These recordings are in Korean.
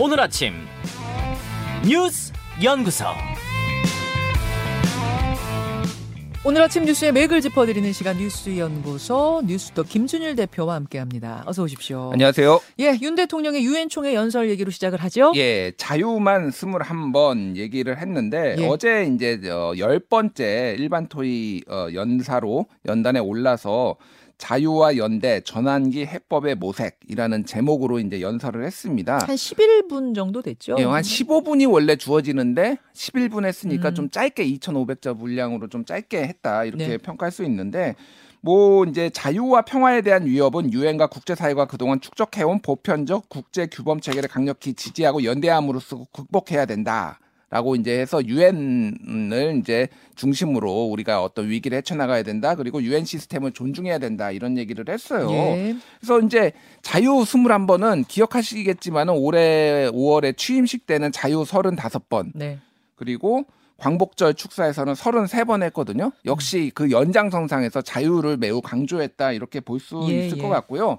오늘 아침 뉴스 연구소 오늘 아침 뉴스의 맥을 짚어드리는 시간 뉴스 연구소 뉴스도 김준일 대표와 함께합니다. 어서 오십시오. 안녕하세요. 예, 윤 대통령의 유엔 총회 연설 얘기로 시작을 하죠. 예, 자유만 21번 얘기를 했는데 예. 어제 이제 어, 열 번째 일반 토의 어, 연사로 연단에 올라서 자유와 연대 전환기 해법의 모색이라는 제목으로 이제 연설을 했습니다. 한 11분 정도 됐죠. 예, 한 15분이 원래 주어지는데 11분 했으니까 음. 좀 짧게 2,500자 분량으로 좀 짧게 했다 이렇게 네. 평가할 수 있는데 뭐 이제 자유와 평화에 대한 위협은 유엔과 국제사회가 그동안 축적해온 보편적 국제 규범 체계를 강력히 지지하고 연대함으로써 극복해야 된다. 라고 이제 해서 유엔을 이제 중심으로 우리가 어떤 위기를 헤쳐나가야 된다. 그리고 유엔 시스템을 존중해야 된다. 이런 얘기를 했어요. 예. 그래서 이제 자유 21번은 기억하시겠지만은 올해 5월에 취임식 때는 자유 35번 네. 그리고 광복절 축사에서는 33번 했거든요. 역시 그 연장선상에서 자유를 매우 강조했다 이렇게 볼수 예, 있을 예. 것 같고요.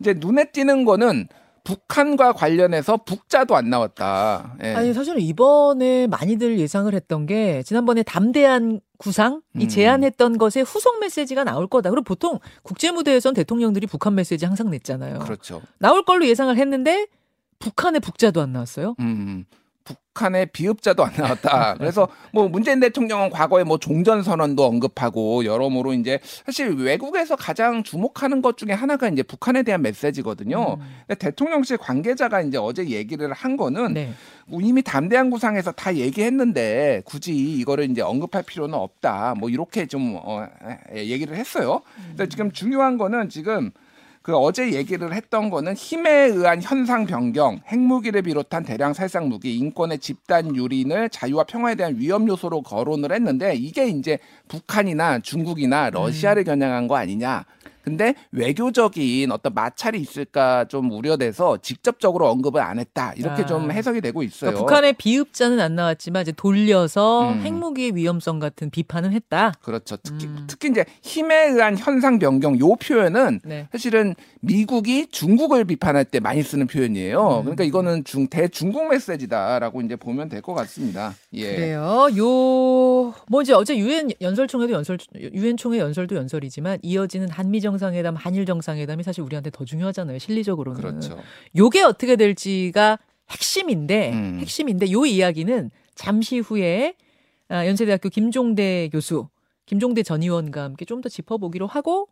이제 눈에 띄는 거는 북한과 관련해서 북자도 안 나왔다. 예. 아니 사실은 이번에 많이들 예상을 했던 게 지난번에 담대한 구상 이 음. 제안했던 것에 후속 메시지가 나올 거다. 그리고 보통 국제 무대에선 대통령들이 북한 메시지 항상 냈잖아요. 그렇죠. 나올 걸로 예상을 했는데 북한의 북자도 안 나왔어요. 음, 북한의 비읍자도 안 나왔다. 그래서 뭐 문재인 대통령은 과거에 뭐 종전 선언도 언급하고 여러모로 이제 사실 외국에서 가장 주목하는 것 중에 하나가 이제 북한에 대한 메시지거든요. 음. 근데 대통령실 관계자가 이제 어제 얘기를 한 거는 네. 뭐 이미 담대한 구상에서 다 얘기했는데 굳이 이거를 이제 언급할 필요는 없다. 뭐 이렇게 좀 어, 에, 얘기를 했어요. 근데 지금 중요한 거는 지금 그 어제 얘기를 했던 거는 힘에 의한 현상 변경, 핵무기를 비롯한 대량 살상 무기, 인권의 집단 유린을 자유와 평화에 대한 위험 요소로 거론을 했는데 이게 이제 북한이나 중국이나 러시아를 겨냥한 거 아니냐. 근데 외교적인 어떤 마찰이 있을까 좀 우려돼서 직접적으로 언급을 안 했다. 이렇게 아. 좀 해석이 되고 있어요. 그러니까 북한의 비읍자는 안 나왔지만 이제 돌려서 음. 핵무기의 위험성 같은 비판은 했다. 그렇죠. 특히 음. 특히 이제 힘에 의한 현상 변경 요 표현은 네. 사실은 미국이 중국을 비판할 때 많이 쓰는 표현이에요. 음. 그러니까 이거는 중 대중국 메시지다라고 이제 보면 될 것 같습니다. 예. 그래요. 요, 뭐 이제 어제 유엔 연설총회도 연설, 유엔 총회 연설도 연설이지만 이어지는 한미 정상 회담, 한일 정상회담이 사실 우리한테 더 중요하잖아요. 실리적으로는. 그렇죠. 요게 어떻게 될지가 핵심인데, 음. 핵심인데 요 이야기는 잠시 후에 아, 연세대학교 김종대 교수, 김종대 전 의원과 함께 좀 더 짚어보기로 하고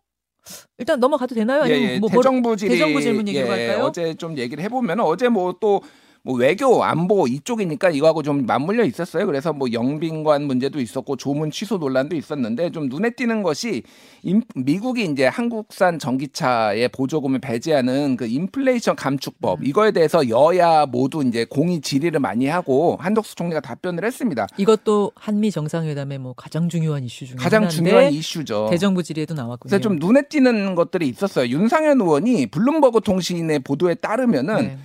일단 넘어가도 되나요? 예, 아니면 예. 뭐 뭐- 대정부 질의 대정부 질문 얘기로 예, 갈까요? 어제 좀 얘기를 해보면 어제 뭐또 뭐 외교 안보 이쪽이니까 이거하고 좀 맞물려 있었어요. 그래서 뭐 영빈관 문제도 있었고 조문 취소 논란도 있었는데 좀 눈에 띄는 것이 임- 미국이 이제 한국산 전기차의 보조금을 배제하는 그 인플레이션 감축법 음. 이거에 대해서 여야 모두 이제 공의 질의를 많이 하고 한덕수 총리가 답변을 했습니다. 이것도 한미 정상회담의 뭐 가장 중요한 이슈 중에 가장 중요한 이슈죠. 대정부 질의에도 나왔군요. 그래서 좀 눈에 띄는 것들이 있었어요. 윤상현 의원이 블룸버그 통신의 보도에 따르면은 네.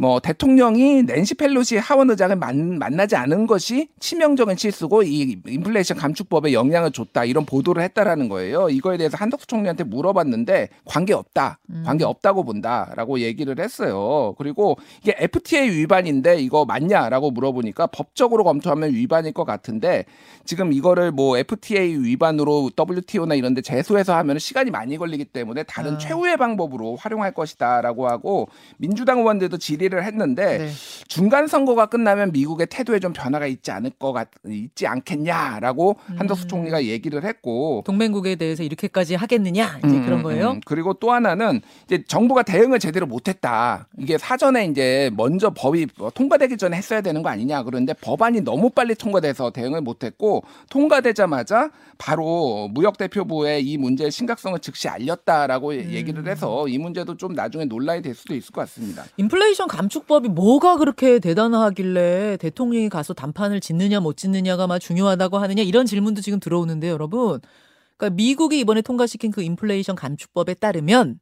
뭐 대통령이 낸시 펠로시 하원 의장을 만, 만나지 않은 것이 치명적인 실수고 이 인플레이션 감축법에 영향을 줬다 이런 보도를 했다라는 거예요. 이거에 대해서 한덕수 총리한테 물어봤는데 관계 없다, 음. 관계 없다고 본다라고 얘기를 했어요. 그리고 이게 FTA 위반인데 이거 맞냐라고 물어보니까 법적으로 검토하면 위반일 것 같은데 지금 이거를 뭐 FTA 위반으로 WTO나 이런데 제소해서 하면 시간이 많이 걸리기 때문에 다른 아. 최후의 방법으로 활용할 것이다라고 하고 민주당 의원들도 질의 를 했는데 네. 중간 선거가 끝나면 미국의 태도에 좀 변화가 있지 않을 것 같, 있지 않겠냐라고 한덕수 음. 총리가 얘기를 했고 동맹국에 대해서 이렇게까지 하겠느냐 이제 음, 그런 음, 거예요. 음. 그리고 또 하나는 이제 정부가 대응을 제대로 못했다. 이게 사전에 이제 먼저 법이 통과되기 전에 했어야 되는 거 아니냐. 그런데 법안이 너무 빨리 통과돼서 대응을 못했고 통과되자마자 바로 무역 대표부에 이 문제의 심각성을 즉시 알렸다라고 음. 얘기를 해서 이 문제도 좀 나중에 논란이 될 수도 있을 것 같습니다. 인플레이션 감축법이 뭐가 그렇게 대단하길래 대통령이 가서 단판을 짓느냐 못 짓느냐가 막 중요하다고 하느냐 이런 질문도 지금 들어오는데 여러분. 그러니까 미국이 이번에 통과시킨 그 인플레이션 감축법에 따르면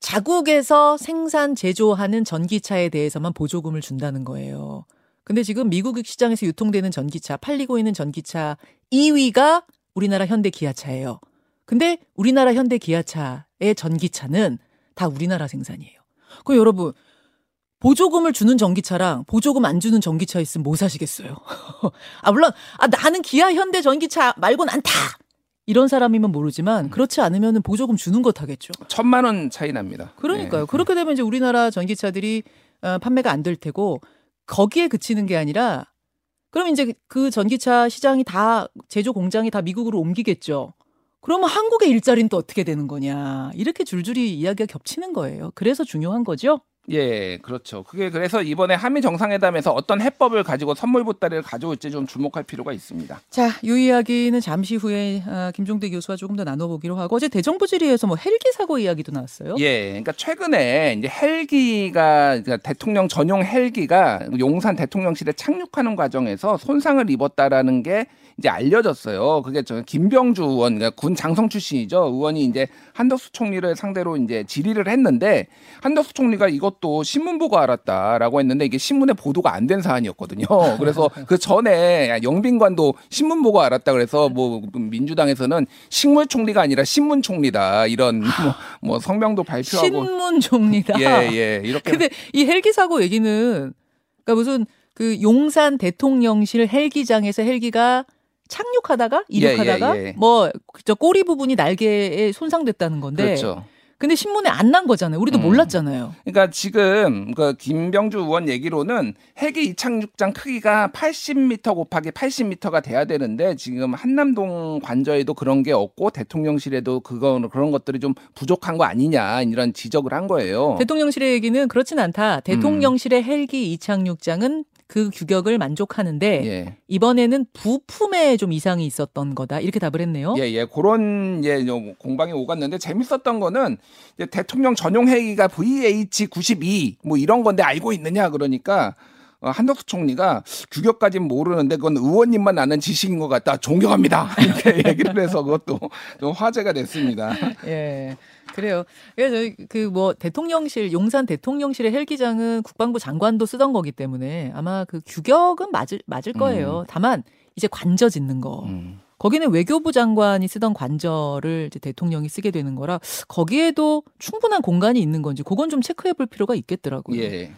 자국에서 생산 제조하는 전기차에 대해서만 보조금을 준다는 거예요. 근데 지금 미국 시장에서 유통되는 전기차, 팔리고 있는 전기차 2위가 우리나라 현대 기아차예요. 근데 우리나라 현대 기아차의 전기차는 다 우리나라 생산이에요. 그럼 여러분 보조금을 주는 전기차랑 보조금 안 주는 전기차 있으면 뭐 사시겠어요? 아 물론 아 나는 기아 현대 전기차 말고는 안 타. 이런 사람이면 모르지만 그렇지 않으면 보조금 주는 거 타겠죠. 천만 원 차이 납니다. 그러니까요. 네. 그렇게 되면 이제 우리나라 전기차들이 어, 판매가 안 될 테고 거기에 그치는 게 아니라 그럼 이제 그 전기차 시장이 다 제조 공장이 다 미국으로 옮기겠죠. 그러면 한국의 일자리는 또 어떻게 되는 거냐. 이렇게 줄줄이 이야기가 겹치는 거예요. 그래서 중요한 거죠. 예, 그렇죠. 그게 그래서 이번에 한미 정상회담에서 어떤 해법을 가지고 선물 보따리를 가져올지 좀 주목할 필요가 있습니다. 자, 이 이야기는 잠시 후에 아, 김종대 교수와 조금 더 나눠보기로 하고 어제 대정부 질의에서 뭐 헬기 사고 이야기도 나왔어요. 예, 그러니까 최근에 이제 헬기가 그러니까 대통령 전용 헬기가 용산 대통령실에 착륙하는 과정에서 손상을 입었다라는 게 이제 알려졌어요. 그게 저 김병주 의원, 그러니까 군 장성 출신이죠. 의원이 이제 한덕수 총리를 상대로 이제 질의를 했는데 한덕수 총리가 이것 도 신문 보고 알았다라고 했는데 이게 신문에 보도가 안 된 사안이었거든요. 그래서 그 전에 영빈관도 신문 보고 알았다 그래서 뭐 민주당에서는 식물 총리가 아니라 신문 총리다 이런 뭐, 뭐 성명도 발표하고 신문 종리다. 예, 예. 이렇게 근데 이 헬기 사고 얘기는 그러니까 무슨 그 용산 대통령실 헬기장에서 헬기가 착륙하다가 이륙하다가 예, 예. 뭐저 꼬리 부분이 날개에 손상됐다는 건데 그렇죠. 근데 신문에 안 난 거잖아요. 우리도 음. 몰랐잖아요. 그러니까 지금 그 김병주 의원 얘기로는 헬기 이착륙장 크기가 80m 곱하기 80m가 돼야 되는데 지금 한남동 관저에도 그런 게 없고 대통령실에도 그거 그런 것들이 좀 부족한 거 아니냐 이런 지적을 한 거예요. 대통령실의 얘기는 그렇진 않다. 대통령실의 헬기 이착륙장은 그 규격을 만족하는데 예. 이번에는 부품에 좀 이상이 있었던 거다. 이렇게 답을 했네요. 예, 예, 그런 예좀 공방이 오갔는데 재밌었던 거는 대통령 전용 헬기가 VH-92 뭐 이런 건데 알고 있느냐 그러니까 어, 한덕수 총리가 규격까지는 모르는데 그건 의원님만 아는 지식인 것 같다. 존경합니다. 이렇게 얘기를 해서 그것도 좀 화제가 됐습니다. 예. 그래요. 그래서 그 뭐 대통령실 용산 대통령실의 헬기장은 국방부 장관도 쓰던 거기 때문에 아마 그 규격은 맞을 맞을 거예요. 다만 이제 관저 짓는 거. 음. 거기는 외교부 장관이 쓰던 관저를 이제 대통령이 쓰게 되는 거라 거기에도 충분한 공간이 있는 건지 그건 좀 체크해 볼 필요가 있겠더라고요. 예,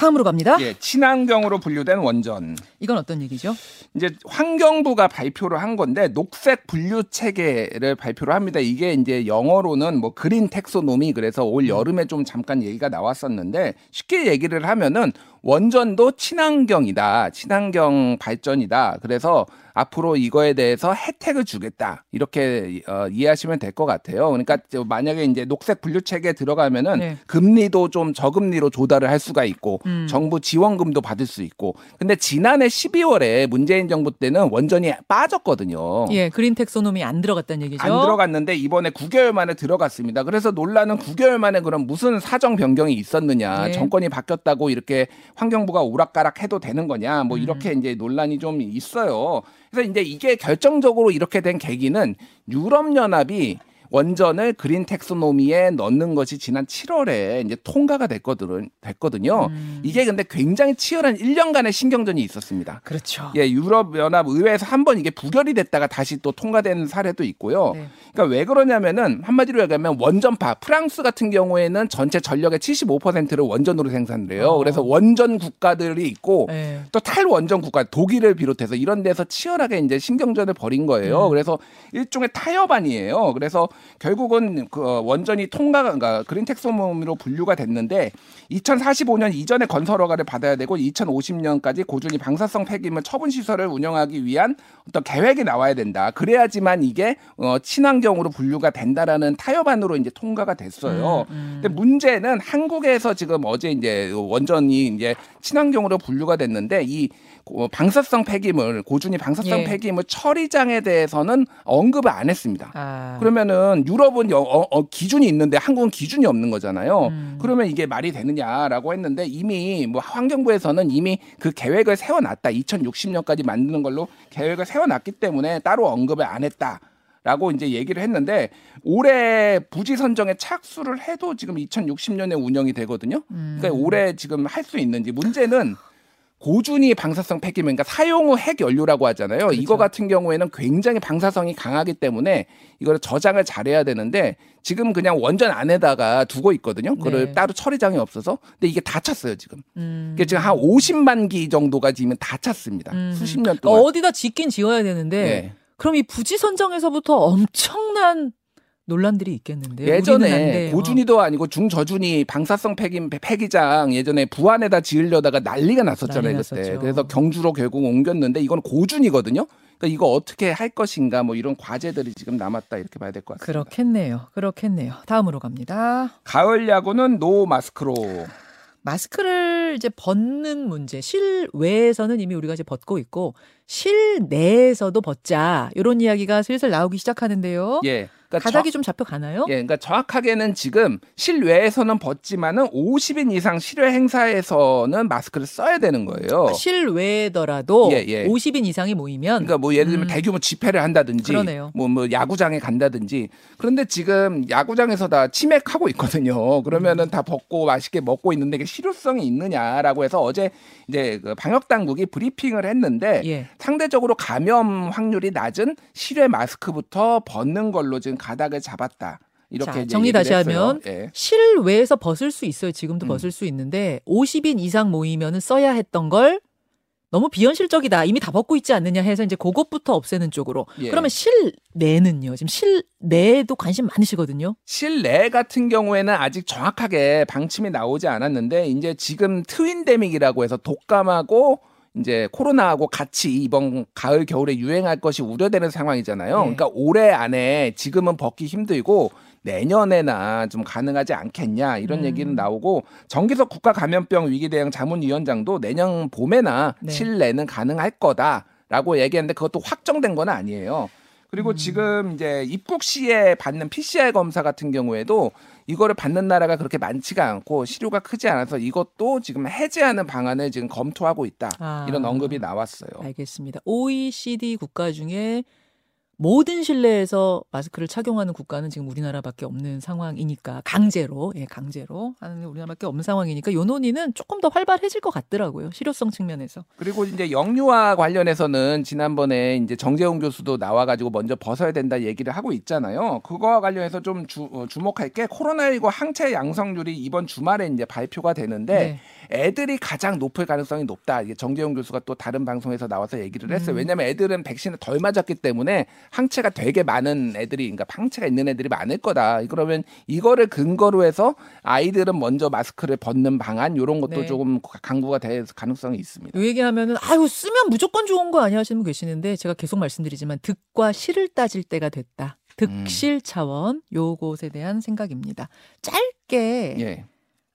다음으로 갑니다. 예, 친환경으로 분류된 원전. 이건 어떤 얘기죠? 이제 환경부가 발표를 한 건데 녹색 분류 체계를 발표를 합니다. 이게 이제 영어로는 뭐 그린 텍소노미 그래서 올 여름에 좀 잠깐 얘기가 나왔었는데 쉽게 얘기를 하면은 원전도 친환경이다. 친환경 발전이다. 그래서 앞으로 이거에 대해서 혜택을 주겠다. 이렇게 어, 이해하시면 될 것 같아요. 그러니까 저 만약에 이제 녹색 분류 체계에 들어가면은 네. 금리도 좀 저금리로 조달을 할 수가 있고 음. 정부 지원금도 받을 수 있고 근데 지난해 12월에 문재인 정부 때는 원전이 빠졌거든요. 예, 그린 텍소노미 안 들어갔다는 얘기죠. 안 들어갔는데 이번에 9개월 만에 들어갔습니다. 그래서 논란은 9개월 만에 그럼 무슨 사정 변경이 있었느냐, 네. 정권이 바뀌었다고 이렇게 환경부가 오락가락 해도 되는 거냐, 음. 뭐 이렇게 이제 논란이 좀 있어요. 그래서 이제 이게 결정적으로 이렇게 된 계기는 유럽 연합이 원전을 그린 텍소노미에 넣는 것이 지난 7월에 이제 통과가 됐거든, 됐거든요. 음. 이게 근데 굉장히 치열한 1년간의 신경전이 있었습니다. 그렇죠. 예, 유럽 연합 의회에서 한 번 이게 부결이 됐다가 다시 또 통과된 사례도 있고요. 네. 그러니까 왜 그러냐면은 한마디로 얘기하면 원전파 프랑스 같은 경우에는 전체 전력의 75%를 원전으로 생산을 해요. 어. 그래서 원전 국가들이 있고 예. 또 탈원전 국가 독일을 비롯해서 이런 데서 치열하게 이제 신경전을 벌인 거예요. 음. 그래서 일종의 타협안이에요. 그래서 결국은 그 원전이 통과가 그러니까 그린 텍소노미로 분류가 됐는데 2045년 이전에 건설 허가를 받아야 되고 2050년까지 고준위 방사성 폐기물 처분 시설을 운영하기 위한 어떤 계획이 나와야 된다. 그래야지만 이게 어 친환경으로 분류가 된다라는 타협안으로 이제 통과가 됐어요. 음, 근데 문제는 한국에서 지금 어제 이제 원전이 이제 친환경으로 분류가 됐는데 이 어, 방사성 폐기물 고준위 방사성 예. 폐기물 처리장에 대해서는 언급을 안 했습니다. 아. 그러면은 유럽은 여- 어, 어, 기준이 있는데 한국은 기준이 없는 거잖아요. 음. 그러면 이게 말이 되느냐라고 했는데 이미 뭐 환경부에서는 이미 그 계획을 세워놨다. 2060년까지 만드는 걸로 계획을 세워놨기 때문에 따로 언급을 안 했다. 라고 이제 얘기를 했는데 올해 부지 선정에 착수를 해도 지금 2060년에 운영이 되거든요. 음. 그러니까 올해 지금 할 수 있는지 문제는 고준위 방사성 폐기물, 그러니까 사용 후 핵 연료라고 하잖아요. 그렇죠. 이거 같은 경우에는 굉장히 방사성이 강하기 때문에 이거를 저장을 잘해야 되는데 지금 그냥 원전 안에다가 두고 있거든요. 그거를 네. 따로 처리장이 없어서. 근데 이게 다 찼어요 지금. 음. 이게 지금 한 50만 기 정도가 지금 다 찼습니다. 음. 수십 년 그러니까 동안. 어디다 짓긴 지어야 되는데 네. 그럼 이 부지 선정에서부터 엄청난 논란들이 있겠는데요. 안 예전에 돼요. 고준위도 아니고 중저준위 방사성 폐기 폐기장 예전에 부안에다 지으려다가 난리가 났었잖아요 난리 그때. 났었죠. 그래서 경주로 결국 옮겼는데 이건 고준이거든요. 그러니까 이거 어떻게 할 것인가 뭐 이런 과제들이 지금 남았다 이렇게 봐야 될 것 같습니다. 그렇겠네요. 그렇겠네요. 다음으로 갑니다. 가을 야구는 노 마스크로. 마스크를 이제 벗는 문제, 실외에서는 이미 우리가 이제 벗고 있고 실내에서도 벗자 이런 이야기가 슬슬 나오기 시작하는데요. 예. 그러니까 가닥이 좀 잡혀가나요? 예, 그러니까 정확하게는 지금 실외에서는 벗지만은 50인 이상 실외 행사에서는 마스크를 써야 되는 거예요. 실외더라도 예, 예. 50인 이상이 모이면 그러니까 뭐 예를 들면 음. 대규모 집회를 한다든지 그러네요. 뭐, 뭐 야구장에 간다든지 그런데 지금 야구장에서 다 치맥하고 있거든요. 그러면은 음. 다 벗고 맛있게 먹고 있는데 이게 실효성이 있느냐라고 해서 어제 이제 그 방역 당국이 브리핑을 했는데 예. 상대적으로 감염 확률이 낮은 실외 마스크부터 벗는 걸로 지금 가닥을 잡았다. 이렇게 자, 정리 다시 했어요. 하면 예. 실외에서 벗을 수 있어요. 지금도 음. 벗을 수 있는데 50인 이상 모이면은 써야 했던 걸 너무 비현실적이다. 이미 다 벗고 있지 않느냐 해서 이제 그것부터 없애는 쪽으로. 예. 그러면 실내는요. 지금 실내에도 관심 많으시거든요. 실내 같은 경우에는 아직 정확하게 방침이 나오지 않았는데 이제 지금 트윈데믹이라고 해서 독감하고 이제 코로나하고 같이 이번 가을 겨울에 유행할 것이 우려되는 상황이잖아요. 네. 그러니까 올해 안에 지금은 벗기 힘들고 내년에나 좀 가능하지 않겠냐 이런 음. 얘기는 나오고 정기석 국가 감염병 위기 대응 자문위원장도 내년 봄에나 네. 실내는 가능할 거다라고 얘기했는데 그것도 확정된 건 아니에요. 그리고 음. 지금 이제 입국 시에 받는 PCR 검사 같은 경우에도 이거를 받는 나라가 그렇게 많지가 않고 실효가 크지 않아서 이것도 지금 해제하는 방안을 지금 검토하고 있다. 아. 이런 언급이 나왔어요. 알겠습니다. OECD 국가 중에 모든 실내에서 마스크를 착용하는 국가는 지금 우리나라밖에 없는 상황이니까 강제로 예 강제로 하는 우리나라밖에 없는 상황이니까 요 논의는 조금 더 활발해질 것 같더라고요 실효성 측면에서 그리고 이제 영유아 관련해서는 지난번에 이제 정재웅 교수도 나와가지고 먼저 벗어야 된다 얘기를 하고 있잖아요. 그거와 관련해서 좀 주, 어, 주목할 게 코로나19 항체 양성률이 이번 주말에 이제 발표가 되는데 네. 애들이 가장 높을 가능성이 높다. 이게 정재훈 교수가 또 다른 방송에서 나와서 얘기를 했어요. 음. 왜냐하면 애들은 백신을 덜 맞았기 때문에 항체가 되게 많은 애들이, 그러니까 항체가 있는 애들이 많을 거다. 그러면 이거를 근거로 해서 아이들은 먼저 마스크를 벗는 방안 이런 것도 네. 조금 강구가 될 가능성이 있습니다. 요 얘기하면은 아유 쓰면 무조건 좋은 거 아니야 하시는 분 계시는데 제가 계속 말씀드리지만 득과 실을 따질 때가 됐다. 득실 차원 요것에 대한 생각입니다. 짧게 예.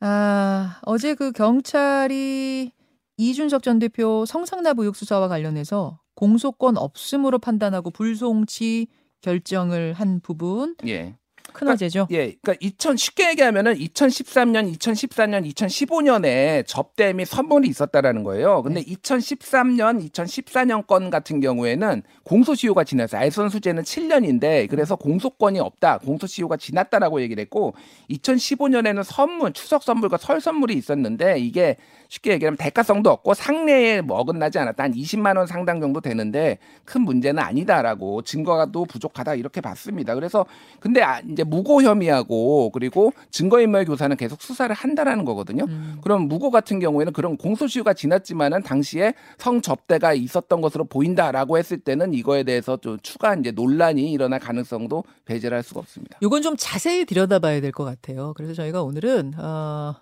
아, 어제 그 경찰이 이준석 전 대표 성상납 의혹 수사와 관련해서 공소권 없음으로 판단하고 불송치 결정을 한 부분 예. 큰 화제죠. 예, 그러니까 2000 쉽게 얘기하면은 2013년, 2014년, 2015년에 접대 및 선물이 있었다라는 거예요. 근데 네. 2013년, 2014년 건 같은 경우에는 공소시효가 지났어요. 알선수재는 7년인데 그래서 공소권이 없다, 공소시효가 지났다라고 얘기를 했고 2015년에는 선물, 추석 선물과 설 선물이 있었는데 이게 쉽게 얘기하면 대가성도 없고 상례에 뭐 어긋나지 않았다. 한 20만 원 상당 정도 되는데 큰 문제는 아니다라고 증거가 또 부족하다 이렇게 봤습니다. 그래서 근데 아, 이제 무고 혐의하고 그리고 증거인멸 교사는 계속 수사를 한다라는 거거든요. 음. 그럼 무고 같은 경우에는 그런 공소시효가 지났지만은 당시에 성접대가 있었던 것으로 보인다라고 했을 때는 이거에 대해서 좀 추가 이제 논란이 일어날 가능성도 배제할 수가 없습니다. 요건 좀 자세히 들여다봐야 될 것 같아요. 그래서 저희가 오늘은 어,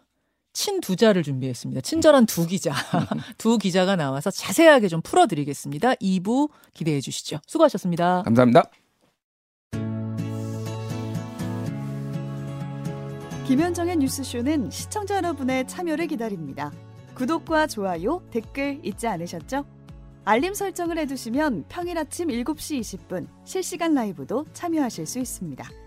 친두자를 준비했습니다. 친절한 두 기자, 두 기자가 나와서 자세하게 좀 풀어드리겠습니다. 2부 기대해 주시죠. 수고하셨습니다. 감사합니다. 김현정의 뉴스쇼는 시청자 여러분의 참여를 기다립니다. 구독과 좋아요, 댓글 잊지 않으셨죠? 알림 설정을 해두시면 평일 아침 7시 20분 실시간 라이브도 참여하실 수 있습니다.